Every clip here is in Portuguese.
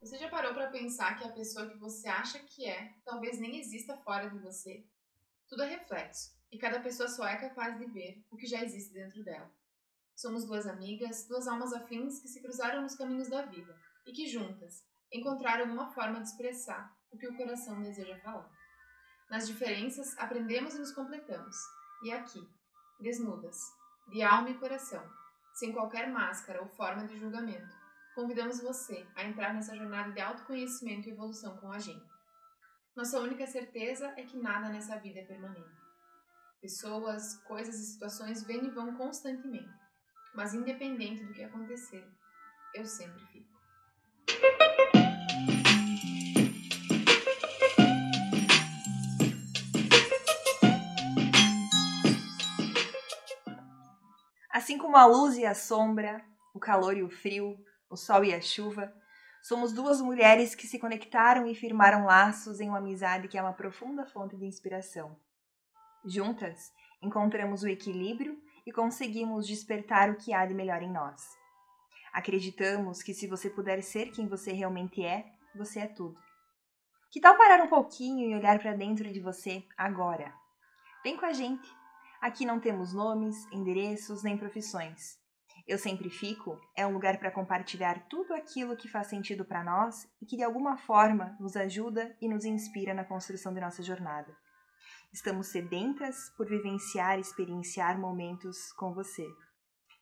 Você já parou para pensar que a pessoa que você acha que é, talvez nem exista fora de você? Tudo é reflexo, e cada pessoa só é capaz de ver o que já existe dentro dela. Somos duas amigas, duas almas afins que se cruzaram nos caminhos da vida e que juntas encontraram uma forma de expressar o que o coração deseja falar. Nas diferenças, aprendemos e nos completamos. E aqui, desnudas, de alma e coração, sem qualquer máscara ou forma de julgamento, convidamos você a entrar nessa jornada de autoconhecimento e evolução com a gente. Nossa única certeza é que nada nessa vida é permanente. Pessoas, coisas e situações vêm e vão constantemente, mas independente do que acontecer, eu sempre fico. Assim como a luz e a sombra, o calor e o frio, o sol e a chuva, somos duas mulheres que se conectaram e firmaram laços em uma amizade que é uma profunda fonte de inspiração. Juntas, encontramos o equilíbrio e conseguimos despertar o que há de melhor em nós. Acreditamos que se você puder ser quem você realmente é, você é tudo. Que tal parar um pouquinho e olhar para dentro de você agora? Vem com a gente. Aqui não temos nomes, endereços nem profissões. Eu Sempre Fico é um lugar para compartilhar tudo aquilo que faz sentido para nós e que de alguma forma nos ajuda e nos inspira na construção de nossa jornada. Estamos sedentas por vivenciar e experienciar momentos com você.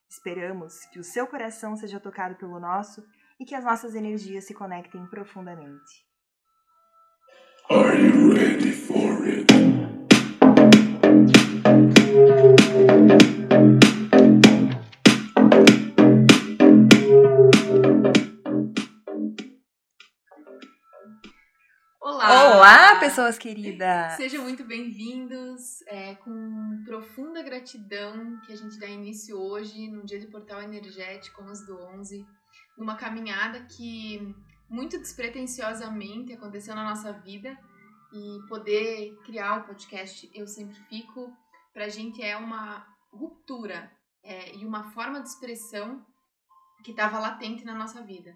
Esperamos que o seu coração seja tocado pelo nosso e que as nossas energias se conectem profundamente. Are you ready for it? Olá! Olá, pessoas queridas! Sejam muito bem-vindos. É, com profunda gratidão que a gente dá início hoje, num dia de portal energético, 11 do 11, numa caminhada que muito despretensiosamente aconteceu na nossa vida e poder criar o podcast Eu Sempre Fico, pra gente é uma ruptura é, e uma forma de expressão que estava latente na nossa vida.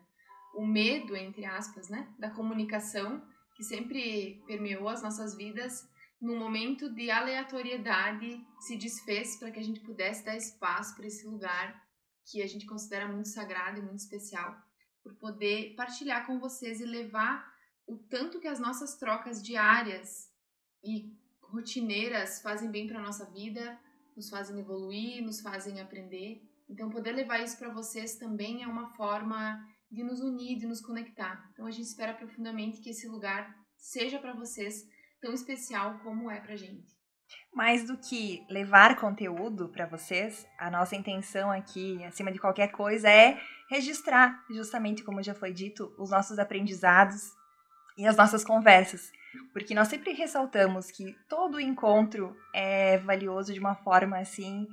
O medo, entre aspas, né, da comunicação que sempre permeou as nossas vidas, num momento de aleatoriedade se desfez para que a gente pudesse dar espaço para esse lugar que a gente considera muito sagrado e muito especial, por poder partilhar com vocês e levar o tanto que as nossas trocas diárias e rotineiras fazem bem para nossa vida, nos fazem evoluir, nos fazem aprender. Então, poder levar isso para vocês também é uma forma de nos unir, de nos conectar. Então a gente espera profundamente que esse lugar seja para vocês tão especial como é pra gente. Mais do que levar conteúdo para vocês, a nossa intenção aqui, acima de qualquer coisa, é registrar, justamente como já foi dito, os nossos aprendizados e as nossas conversas. Porque nós sempre ressaltamos que todo encontro é valioso de uma forma assim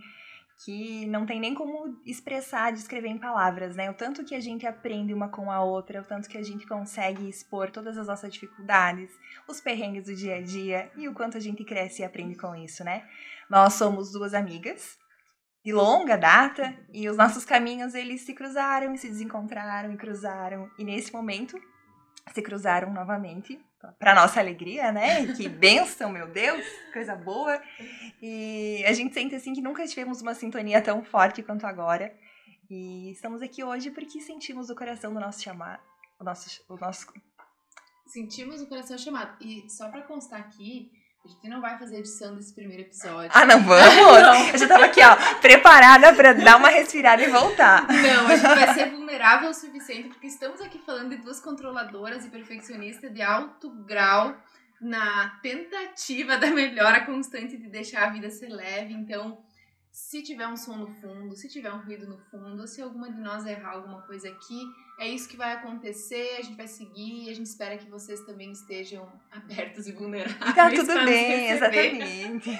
que não tem nem como expressar, descrever em palavras, né? O tanto que a gente aprende uma com a outra, o tanto que a gente consegue expor todas as nossas dificuldades, os perrengues do dia a dia e o quanto a gente cresce e aprende com isso, né? Nós somos duas amigas de longa data e os nossos caminhos eles se cruzaram e se desencontraram e cruzaram e nesse momento se cruzaram novamente para nossa alegria, né? Que benção, meu Deus, coisa boa. E a gente sente assim que nunca tivemos uma sintonia tão forte quanto agora. E estamos aqui hoje porque sentimos o coração do nosso chamado, o nosso, o nosso sentimos o coração chamado. E só para constar aqui, a gente não vai fazer edição desse primeiro episódio. Ah, não vamos? não. Eu já tava aqui, ó, preparada para dar uma respirada e voltar. Não, a gente vai ser vulnerável o suficiente, porque estamos aqui falando de duas controladoras e perfeccionistas de alto grau na tentativa da melhora constante de deixar a vida ser leve. Então, se tiver um som no fundo, se tiver um ruído no fundo, se alguma de nós errar alguma coisa aqui, é isso que vai acontecer, a gente vai seguir e a gente espera que vocês também estejam abertos e vulneráveis. Tá tudo bem, exatamente.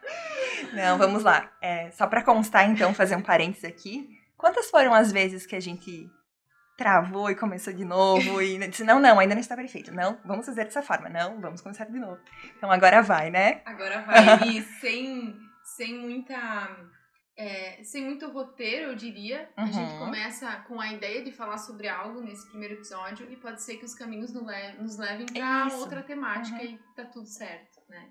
Não, vamos lá. É, só para constar, então, fazer um parênteses aqui. Quantas foram as vezes que a gente travou e começou de novo e disse, não, não, ainda não está perfeito. Não, vamos fazer dessa forma. Não, vamos começar de novo. Então agora vai, né? Agora vai. E sem, sem muita é, sem muito roteiro, eu diria. Uhum. A gente começa com a ideia de falar sobre algo nesse primeiro episódio e pode ser que os caminhos nos, le nos levem para Isso. outra temática Uhum. e tá tudo certo, né?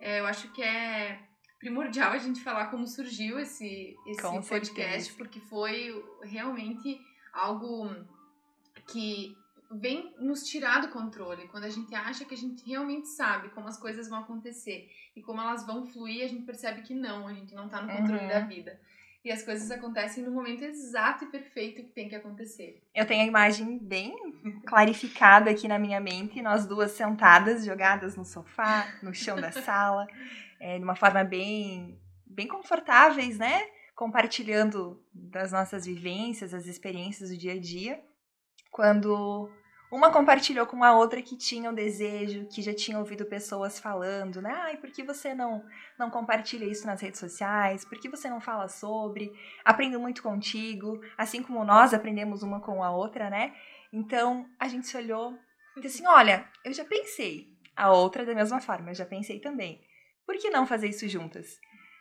É, eu acho que é primordial a gente falar como surgiu esse, esse Com podcast, certeza. porque foi realmente algo que vem nos tirar do controle. Quando a gente acha que a gente realmente sabe como as coisas vão acontecer e como elas vão fluir, a gente percebe que não, a gente não tá no controle Uhum. da vida. E as coisas acontecem no momento exato e perfeito que tem que acontecer. Eu tenho a imagem bem clarificada aqui na minha mente, nós duas sentadas, jogadas no sofá, no chão da sala, é, de uma forma bem, bem confortáveis, né? Compartilhando das nossas vivências, as experiências do dia a dia. Quando uma compartilhou com a outra que tinha um desejo, que já tinha ouvido pessoas falando, né? Ai, por que você não, não compartilha isso nas redes sociais? Por que você não fala sobre? Aprendo muito contigo, assim como nós aprendemos uma com a outra, né? Então a gente se olhou e disse assim: olha, eu já pensei. A outra, da mesma forma, eu já pensei também. Por que não fazer isso juntas?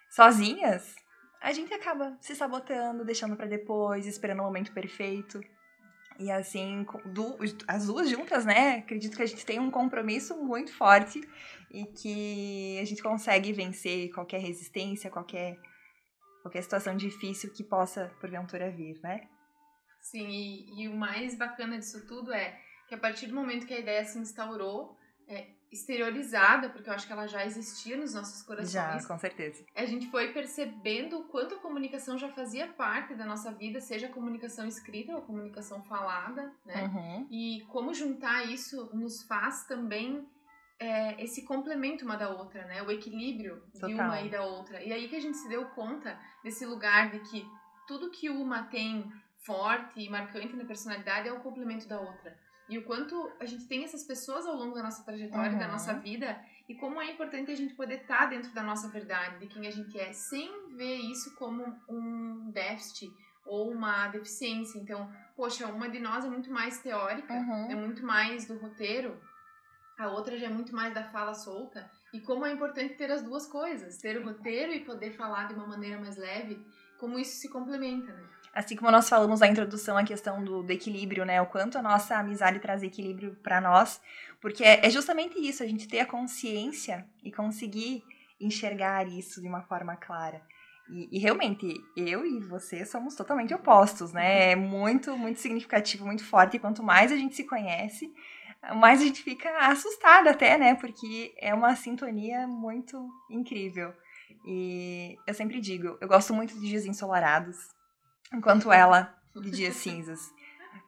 Sozinhas, a gente acaba se sabotando, deixando pra depois, esperando o momento perfeito. E assim, du- as duas juntas, né? Acredito que a gente tem um compromisso muito forte e que a gente consegue vencer qualquer resistência, qualquer, qualquer situação difícil que possa, porventura, vir, né? Sim, e, e o mais bacana disso tudo é que a partir do momento que a ideia se instaurou, é, exteriorizada, porque eu acho que ela já existia nos nossos Já, corações, com certeza. a gente foi percebendo o quanto a comunicação já fazia parte da nossa vida, seja a comunicação escrita ou a comunicação falada, né? Uhum. E como juntar isso nos faz também é, esse complemento uma da outra, né? O equilíbrio de Total. uma e da outra. E aí que a gente se deu conta desse lugar de que tudo que uma tem forte e marcante na personalidade é o complemento da outra. E o quanto a gente tem essas pessoas ao longo da nossa trajetória, da Uhum. nossa vida, e como é importante a gente poder estar dentro da nossa verdade, de quem a gente é, sem ver isso como um déficit ou uma deficiência. Então, poxa, uma de nós é muito mais teórica, Uhum. é muito mais do roteiro, a outra já é muito mais da fala solta. E como é importante ter as duas coisas, ter o roteiro e poder falar de uma maneira mais leve, como isso se complementa, né? Assim como nós falamos na introdução a questão do, do equilíbrio, né? O quanto a nossa amizade traz equilíbrio pra nós. Porque é, é justamente isso, a gente ter a consciência e conseguir enxergar isso de uma forma clara. E, e realmente, eu e você somos totalmente opostos, né? É muito, muito significativo, muito forte. E quanto mais a gente se conhece, mais a gente fica assustada até, né? Porque é uma sintonia muito incrível. E eu sempre digo, eu gosto muito de dias ensolarados, enquanto ela de dias cinzas.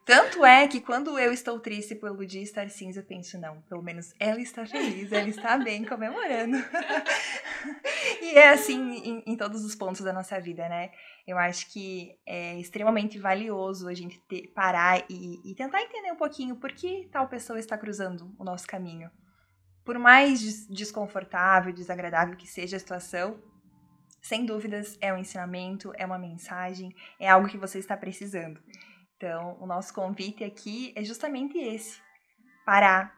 Tanto é que quando eu estou triste pelo dia estar cinza, eu penso, não, pelo menos ela está feliz, ela está bem comemorando. e é assim em, em todos os pontos da nossa vida, né? Eu acho que é extremamente valioso a gente ter- parar e, e tentar entender um pouquinho por que tal pessoa está cruzando o nosso caminho. Por mais des- desconfortável, desagradável que seja a situação, sem dúvidas é um ensinamento, é uma mensagem, é algo que você está precisando. Então, o nosso convite aqui é justamente esse: parar,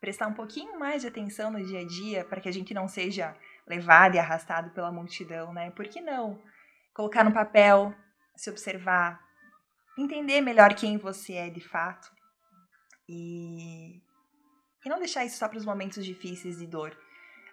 prestar um pouquinho mais de atenção no dia a dia para que a gente não seja levado e arrastado pela multidão, né? Por que não? Colocar no papel, se observar, entender melhor quem você é de fato e, e não deixar isso só para os momentos difíceis de dor.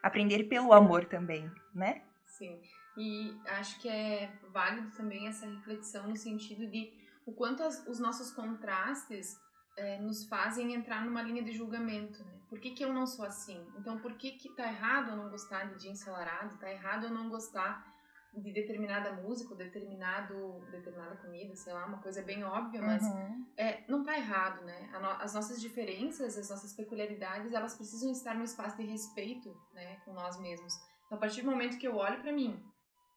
Aprender pelo amor também, né? Sim. E acho que é válido também essa reflexão no sentido de o quanto as- os nossos contrastes eh, nos fazem entrar numa linha de julgamento, né? Por que, que eu não sou assim? Então, por que que tá errado eu não gostar de dia ensolarado? Tá errado eu não gostar de determinada música determinado, determinada comida, sei lá, uma coisa bem óbvia, mas Uhum. é, não tá errado, né? No- as nossas diferenças, as nossas peculiaridades, elas precisam estar num espaço de respeito, né, com nós mesmos. Então, a partir do momento que eu olho pra mim,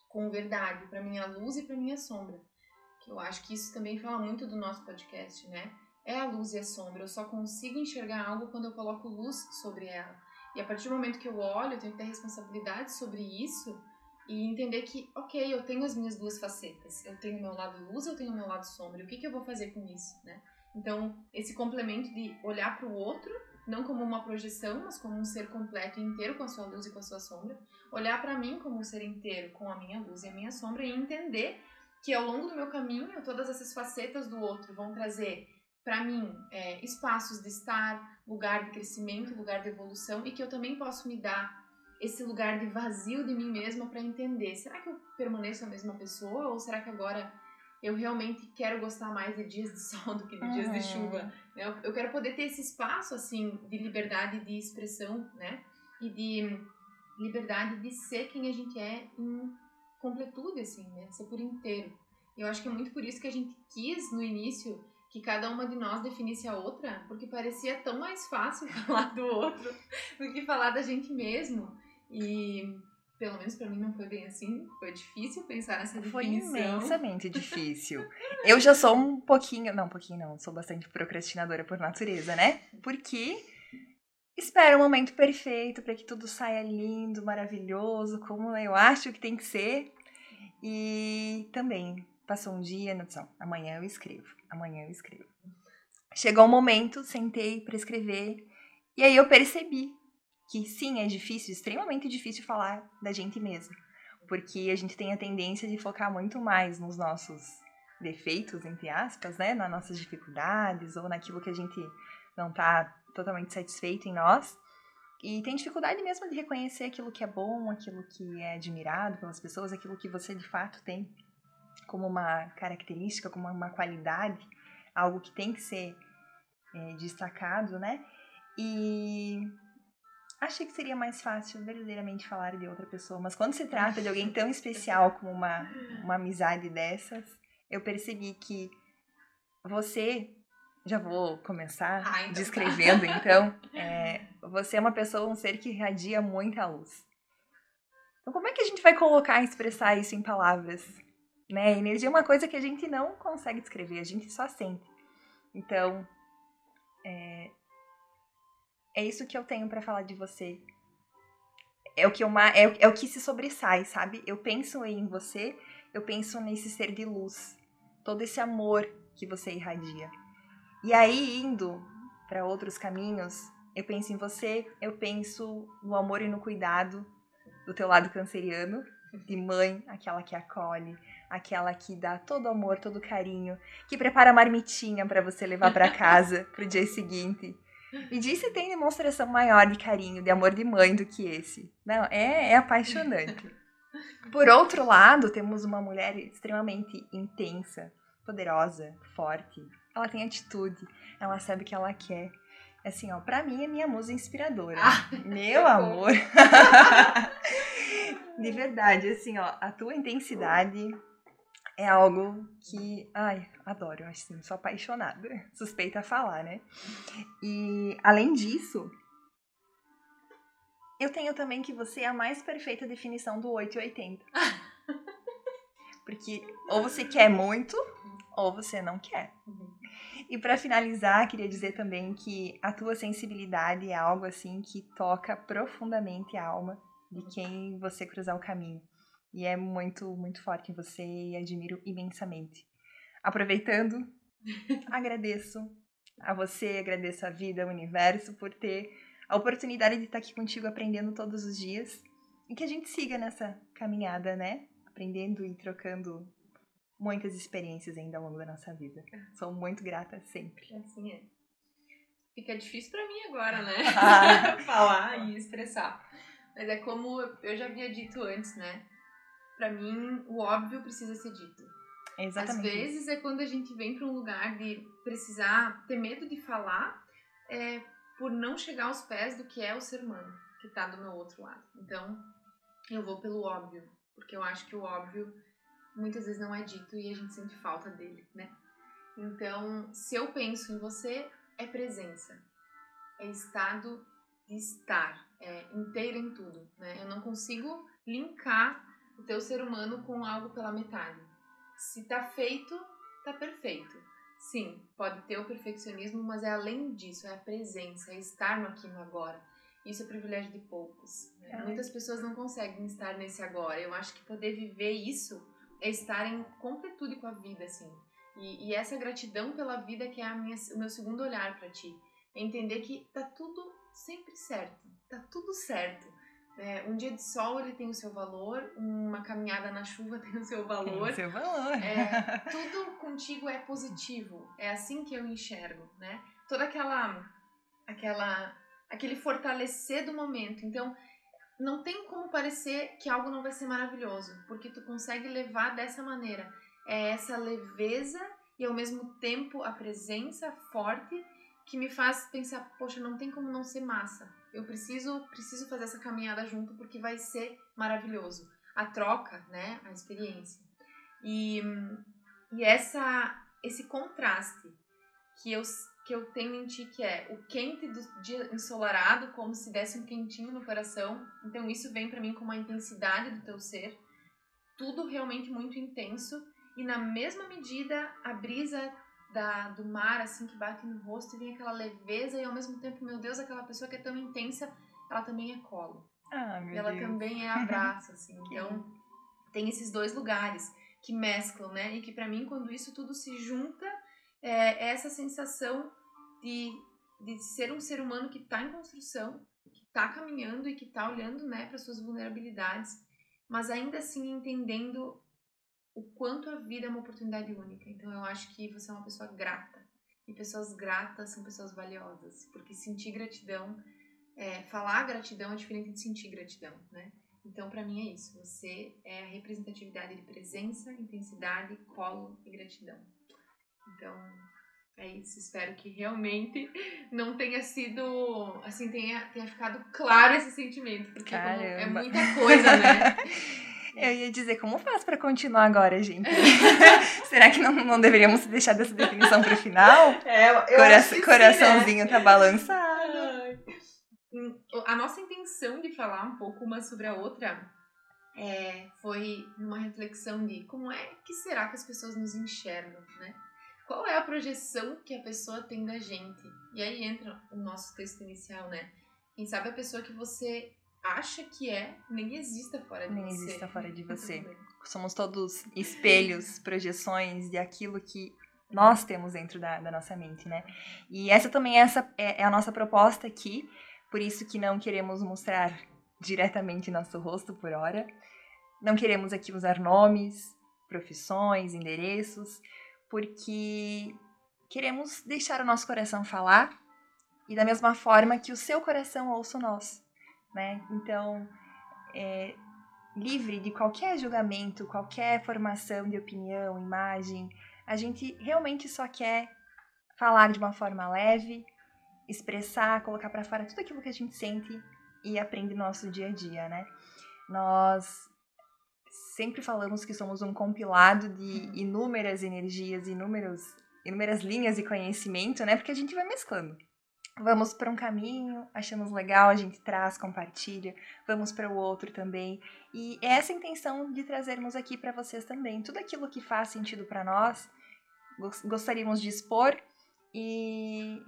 com verdade, pra minha luz e pra minha sombra, que eu acho que isso também fala muito do nosso podcast, né? É a luz e a sombra. Eu só consigo enxergar algo quando eu coloco luz sobre ela. E a partir do momento que eu olho, eu tenho que ter responsabilidade sobre isso e entender que, ok, eu tenho as minhas duas facetas. Eu tenho o meu lado luz, eu tenho o meu lado sombra. O que, que eu vou fazer com isso, né? Então, esse complemento de olhar para o outro não como uma projeção, mas como um ser completo inteiro com a sua luz e com a sua sombra. Olhar para mim como um ser inteiro com a minha luz e a minha sombra e entender que ao longo do meu caminho todas essas facetas do outro vão trazer para mim é, espaços de estar, lugar de crescimento, lugar de evolução e que eu também posso me dar esse lugar de vazio de mim mesma para entender, será que eu permaneço a mesma pessoa ou será que agora eu realmente quero gostar mais de dias de sol do que de dias de chuva? Né? Eu, eu quero poder ter esse espaço assim de liberdade de expressão, né? E de liberdade de ser quem a gente é em completude assim, né? Ser por inteiro. Eu acho que é muito por isso que a gente quis no início que cada uma de nós definisse a outra, porque parecia tão mais fácil falar do outro do que falar da gente mesmo. E pelo menos para mim não foi bem assim, foi difícil pensar nessa definição. Foi imensamente difícil. Eu já sou um pouquinho, não, um pouquinho não, sou bastante procrastinadora por natureza, né? Porque espero o momento perfeito para que tudo saia lindo, maravilhoso, como eu acho que tem que ser. E também passou um dia, não, amanhã eu escrevo, amanhã eu escrevo. Chegou um momento, sentei para escrever, e aí eu percebi que sim, é difícil, extremamente difícil falar da gente mesmo, porque a gente tem a tendência de focar muito mais nos nossos defeitos, entre aspas, né, nas nossas dificuldades ou naquilo que a gente não tá totalmente satisfeito em nós. E tem dificuldade mesmo de reconhecer aquilo que é bom, aquilo que é admirado pelas pessoas, aquilo que você de fato tem como uma característica, como uma qualidade, algo que tem que ser é, destacado, né? E achei que seria mais fácil verdadeiramente falar de outra pessoa, mas quando se trata de alguém tão especial como uma, uma amizade dessas, eu percebi que você, já vou começar ah, então tá. descrevendo, tá. então, é, você é uma pessoa, um ser que irradia muita luz. Então, como é que a gente vai colocar e expressar isso em palavras? Né? Energia é uma coisa que a gente não consegue descrever, a gente só sente. Então, é, é isso que eu tenho para falar de você. É o que uma, é, é o que se sobressai, sabe? Eu penso em você, eu penso nesse ser de luz, todo esse amor que você irradia. E aí indo para outros caminhos, eu penso em você, eu penso no amor e no cuidado do teu lado canceriano, de mãe, aquela que acolhe, aquela que dá todo amor, todo carinho, que prepara a marmitinha para você levar para casa pro dia seguinte, e disse tem demonstração maior de carinho, de amor de mãe do que esse. Não, é, é apaixonante. Por outro lado, temos uma mulher extremamente intensa, poderosa, forte. Ela tem atitude, ela sabe o que ela quer. Assim, ó, pra mim é minha musa inspiradora. Ah, Meu amor. de verdade, assim, ó, a tua intensidade é algo que, ai, adoro, eu assim, sou apaixonada, suspeita a falar, né? E além disso, eu tenho também que você é a mais perfeita definição do 880. Porque ou você quer muito, ou você não quer. E para finalizar, queria dizer também que a tua sensibilidade é algo assim que toca profundamente a alma de quem você cruzar o caminho. E é muito, muito forte em você e admiro imensamente. Aproveitando, agradeço a você, agradeço a vida, ao universo por ter a oportunidade de estar aqui contigo aprendendo todos os dias e que a gente siga nessa caminhada, né? Aprendendo e trocando muitas experiências ainda ao longo da nossa vida. Sou muito grata sempre. Assim é. Fica difícil para mim agora, né? Falar e expressar. Mas é como eu já havia dito antes, né? Para mim, o óbvio precisa ser dito. exatamente. Às vezes é quando a gente vem para um lugar de precisar ter medo de falar, é, por não chegar aos pés do que é o ser humano que está do meu outro lado. Então, eu vou pelo óbvio, porque eu acho que o óbvio muitas vezes não é dito e a gente sente falta dele, né? Então, se eu penso em você, é presença, é estado de estar, é inteira em tudo, né? Eu não consigo linkar o teu ser humano com algo pela metade. Se tá feito, tá perfeito. Sim, pode ter o perfeccionismo, mas é além disso, é a presença, é estar no aqui no agora. Isso é privilégio de poucos. Né? É. Muitas pessoas não conseguem estar nesse agora. Eu acho que poder viver isso é estar em completude com a vida, assim. E, e essa gratidão pela vida que é a minha, o meu segundo olhar para ti. É entender que tá tudo sempre certo, tá tudo certo. É, um dia de sol ele tem o seu valor, uma caminhada na chuva tem o seu valor. Tem o seu valor. É, tudo contigo é positivo. É assim que eu enxergo, né? Toda aquela, aquela, aquele fortalecer do momento. Então, não tem como parecer que algo não vai ser maravilhoso, porque tu consegue levar dessa maneira. É essa leveza e ao mesmo tempo a presença forte que me faz pensar, poxa, não tem como não ser massa. Eu preciso, preciso fazer essa caminhada junto porque vai ser maravilhoso. A troca, né, a experiência. E, e essa esse contraste que eu que eu tenho em ti que é o quente do dia ensolarado, como se desse um quentinho no coração. Então isso vem para mim com uma intensidade do teu ser, tudo realmente muito intenso e na mesma medida a brisa da, do mar, assim, que bate no rosto e vem aquela leveza e ao mesmo tempo, meu Deus, aquela pessoa que é tão intensa, ela também é colo. Ah, meu ela Deus. também é abraço, assim. Então, tem esses dois lugares que mesclam, né? E que para mim, quando isso tudo se junta, é essa sensação de, de ser um ser humano que está em construção, que está caminhando e que está olhando, né, para suas vulnerabilidades, mas ainda assim entendendo o quanto a vida é uma oportunidade única. Então eu acho que você é uma pessoa grata. E pessoas gratas são pessoas valiosas. Porque sentir gratidão, é, falar gratidão é diferente de sentir gratidão, né? Então, para mim é isso. Você é a representatividade de presença, intensidade, colo e gratidão. Então, é isso. Espero que realmente não tenha sido, assim, tenha, tenha ficado claro esse sentimento. Porque é muita coisa, né? Eu ia dizer, como faz para continuar agora, gente? Será que não, não deveríamos deixar dessa definição para o final? É, eu Cora acho que coraçãozinho sim, né? tá balançado. Hum, A nossa intenção de falar um pouco uma sobre a outra é, foi numa reflexão de como é que será que as pessoas nos enxergam, né? Qual é a projeção que a pessoa tem da gente? E aí entra o nosso texto inicial, né? Quem sabe a pessoa que você acha que é nem exista fora de Nem você. exista fora de Tá você. Somos todos espelhos, projeções de aquilo que nós temos dentro da, da nossa mente, né? E essa também é, essa, é, é a nossa proposta aqui, por isso que não queremos mostrar diretamente nosso rosto por hora. Não queremos aqui usar nomes, profissões, endereços, porque queremos deixar o nosso coração falar e da mesma forma que o seu coração ouça o nosso, né? Então, é, livre de qualquer julgamento, qualquer formação de opinião, imagem, a gente realmente só quer falar de uma forma leve, expressar, colocar para fora tudo aquilo que a gente sente e aprende no nosso dia a dia, né? Nós sempre falamos que somos um compilado de inúmeras energias, inúmeros, inúmeras linhas de conhecimento, né? Porque a gente vai mesclando. Vamos para um caminho, achamos legal, a gente traz, compartilha, vamos para o outro também. E é essa a intenção de trazermos aqui para vocês também. Tudo aquilo que faz sentido para nós, gos- gostaríamos de expor. E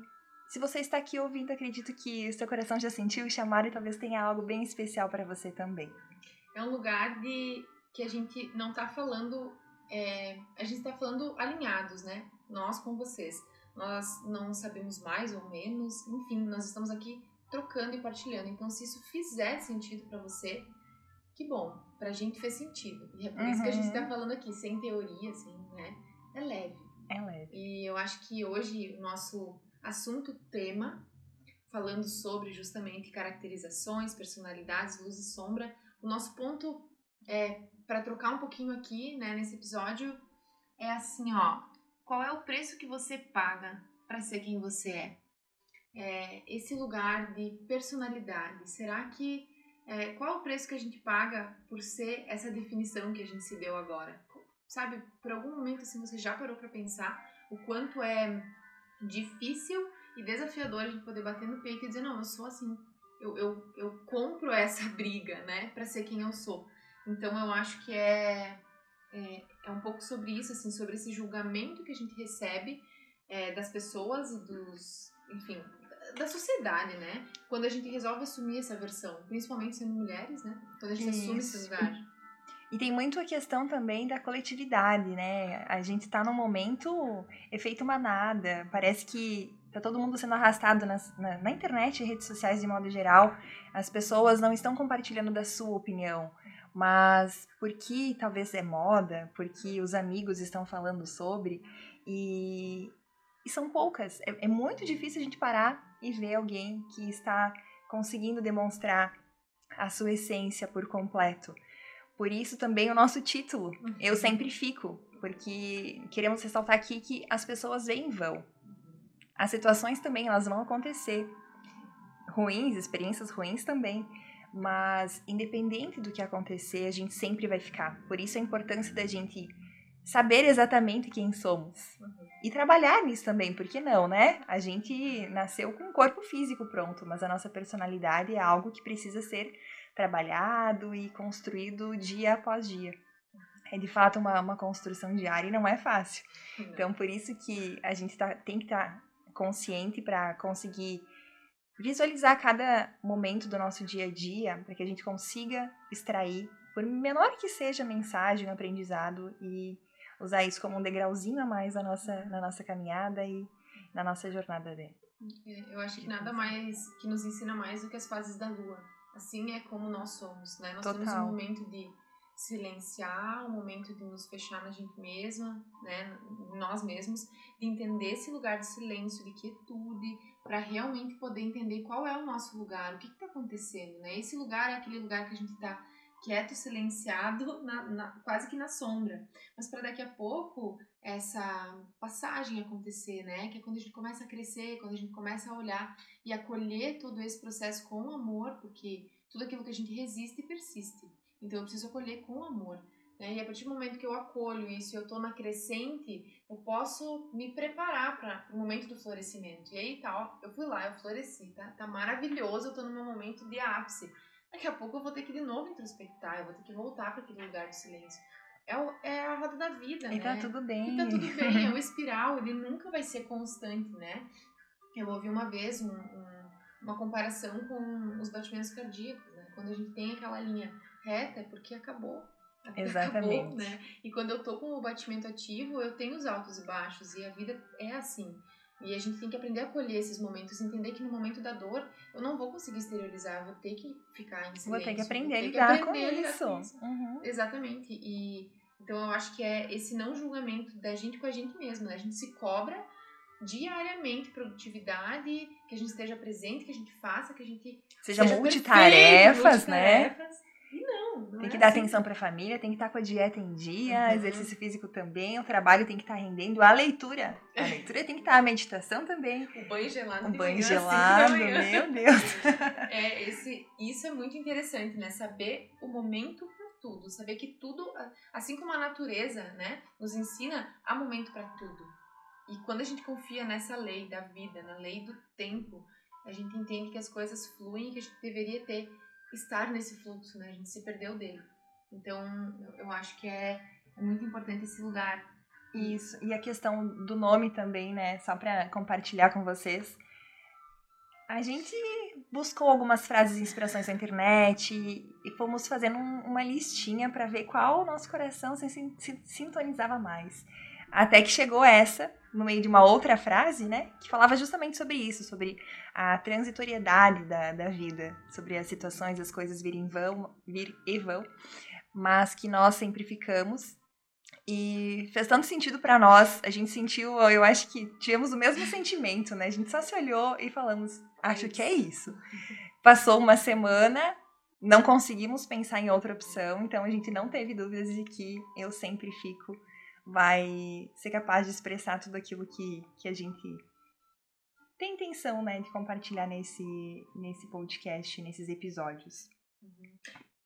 se você está aqui ouvindo, acredito que seu coração já sentiu o chamado e talvez tenha algo bem especial para você também. É um lugar de que a gente não tá falando, é, a gente tá falando alinhados, né? Nós com vocês. Nós não sabemos mais ou menos, enfim, nós estamos aqui trocando e partilhando. Então, se isso fizer sentido pra você, que bom. Pra gente fez sentido. E é por isso que a gente Uhum. tá falando aqui, sem teoria, assim, né? É leve. É leve. E eu acho que hoje o nosso assunto tema, falando sobre justamente caracterizações, personalidades, luz e sombra, o nosso ponto é para trocar um pouquinho aqui, né, nesse episódio, é assim, ó, qual é o preço que você paga para ser quem você é? É, Esse lugar de personalidade, será que é, qual é o preço que a gente paga por ser essa definição que a gente se deu agora? Sabe, por algum momento assim você já parou para pensar o quanto é difícil e desafiador a gente poder bater no peito e dizer, não, eu sou assim, eu, eu, eu compro essa briga, né, para ser quem eu sou. Então eu acho que é, é, é um pouco sobre isso, assim, sobre esse julgamento que a gente recebe é, das pessoas e dos, enfim, da sociedade, né? Quando a gente resolve assumir essa versão, principalmente sendo mulheres, né? Quando a gente assume esse Isso. lugar. E tem muito a questão também da coletividade, né? A gente tá num momento efeito manada. Parece que tá todo mundo sendo arrastado nas, na, na internet e redes sociais de modo geral. As pessoas não estão compartilhando da sua opinião, mas porque talvez é moda, porque os amigos estão falando sobre, e, e são poucas. É, é muito difícil a gente parar e ver alguém que está conseguindo demonstrar a sua essência por completo. Por isso também o nosso título, Eu uhum. Sempre Fico, porque queremos ressaltar aqui que as pessoas vêm e vão. As situações também, elas vão acontecer. Ruins, experiências ruins também. Mas, independente do que acontecer, a gente sempre vai ficar. Por isso a importância da gente saber exatamente quem somos. Uhum. E trabalhar nisso também, porque não, né? A gente nasceu com um corpo físico pronto, mas a nossa personalidade é algo que precisa ser trabalhado e construído dia após dia. É de fato uma, uma construção diária e não é fácil. Então, por isso que a gente tá, tem que estar tá consciente para conseguir visualizar cada momento do nosso dia a dia, para que a gente consiga extrair, por menor que seja a mensagem, o aprendizado e usar isso como um degrauzinho a mais na nossa, na nossa caminhada e na nossa jornada dele. É, eu acho que nada mais que nos ensina mais do que as fases da lua. Assim é como nós somos, né? Nós Total. temos um momento de silenciar, um momento de nos fechar na gente mesma, né, nós mesmos, de entender esse lugar de silêncio, de quietude, para realmente poder entender qual é o nosso lugar, o que está acontecendo, né? Esse lugar é aquele lugar que a gente está quieto, silenciado, na, na, quase que na sombra. Mas para daqui a pouco essa passagem acontecer, né? Que é quando a gente começa a crescer, quando a gente começa a olhar e acolher todo esse processo com amor, porque tudo aquilo que a gente resiste persiste. Então eu preciso acolher com amor. Né? E a partir do momento que eu acolho isso e eu estou na crescente, eu posso me preparar para o momento do florescimento. E aí tá, eu fui lá, eu floresci, tá, tá maravilhoso, eu estou no meu momento de ápice. Daqui a pouco eu vou ter que de novo introspectar, eu vou ter que voltar para aquele lugar de silêncio. É, o, é a roda da vida, e tá né? E tá tudo bem. E tá tudo bem, é um espiral, ele nunca vai ser constante, né? Eu ouvi uma vez um, um, uma comparação com os batimentos cardíacos, né? Quando a gente tem aquela linha reta, é porque acabou. Exatamente. Acabou, né? E quando eu tô com o batimento ativo, eu tenho os altos e baixos, e a vida é assim. E a gente tem que aprender a acolher esses momentos, entender que no momento da dor eu não vou conseguir exteriorizar, vou ter que ficar em silêncio. Vou ter que aprender a lidar com isso. Com isso. Uhum. Exatamente. E então eu acho que é esse não julgamento da gente com a gente mesmo, né? A gente se cobra diariamente produtividade, que a gente esteja presente, que a gente faça, que a gente seja, seja multitarefas, perfeito, multitarefas, né? E não, Tem é que dar assim. atenção para a família, tem que estar com a dieta em dia, uhum. exercício físico também, o trabalho tem que estar rendendo, a leitura. A leitura tem que estar, a meditação também. O banho gelado. O banho gelado, meu Deus. É, esse, isso é muito interessante, né? Saber o momento para tudo, saber que tudo, assim como a natureza, né, nos ensina, há momento para tudo. E quando a gente confia nessa lei da vida, na lei do tempo, a gente entende que as coisas fluem, que a gente deveria ter estar nesse fluxo, né? A gente se perdeu dele. Então, eu acho que é, é muito importante esse lugar. Isso. E a questão do nome também, né? Só para compartilhar com vocês. A gente buscou algumas frases e inspirações na internet e, fomos fazendo um, uma listinha para ver qual o nosso coração se sintonizava mais. Até que chegou essa, no meio de uma outra frase, né? Que falava justamente sobre isso, sobre a transitoriedade da, da vida, sobre as situações, as coisas virem vão, vir e vão, mas que nós sempre ficamos. E fez tanto sentido para nós, a gente sentiu, eu acho que tivemos o mesmo sentimento, né? A gente só se olhou e falamos, acho que é isso. Passou uma semana, não conseguimos pensar em outra opção, então a gente não teve dúvidas de que eu sempre fico vai ser capaz de expressar tudo aquilo que, que a gente tem intenção né, de compartilhar nesse, nesse podcast, nesses episódios. Uhum.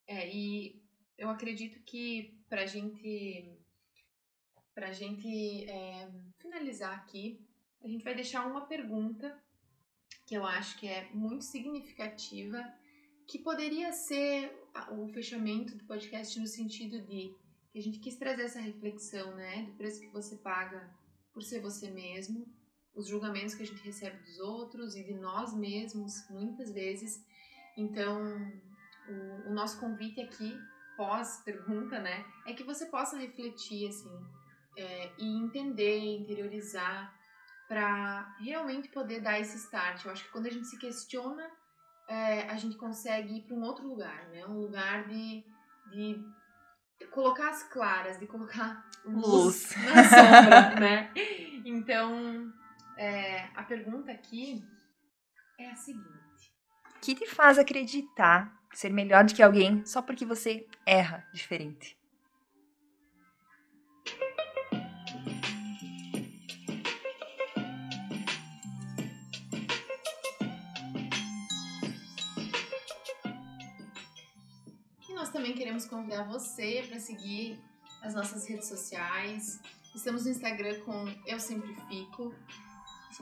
É, e eu acredito que para gente, a gente é, finalizar aqui, a gente vai deixar uma pergunta que eu acho que é muito significativa, que poderia ser o fechamento do podcast no sentido de que a gente quis trazer essa reflexão, né, do preço que você paga por ser você mesmo, os julgamentos que a gente recebe dos outros e de nós mesmos, muitas vezes. Então, o, o nosso convite aqui, pós-pergunta, né, é que você possa refletir, assim, é, e entender, interiorizar, para realmente poder dar esse start. Eu acho que quando a gente se questiona, é, a gente consegue ir para um outro lugar, né? Um lugar de, de colocar as claras, de colocar luz, luz. na sombra, né? Então, é, a pergunta aqui é a seguinte: O que te faz acreditar ser melhor do que alguém só porque você erra diferente? Também queremos convidar você para seguir as nossas redes sociais. Estamos no Instagram com Eu Sempre Fico.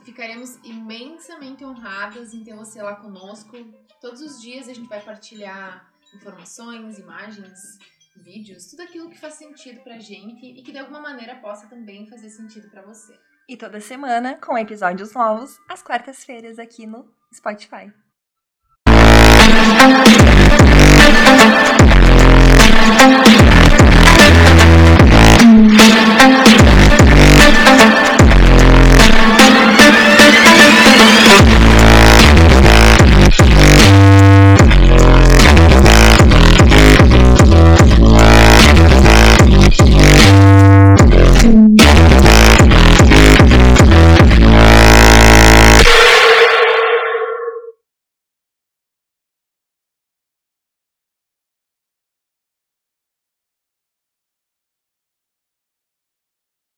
Ficaremos imensamente honradas em ter você lá conosco. Todos os dias a gente vai partilhar informações, imagens, vídeos, tudo aquilo que faz sentido pra gente e que de alguma maneira possa também fazer sentido para você. E toda semana com episódios novos às quartas-feiras aqui no Spotify.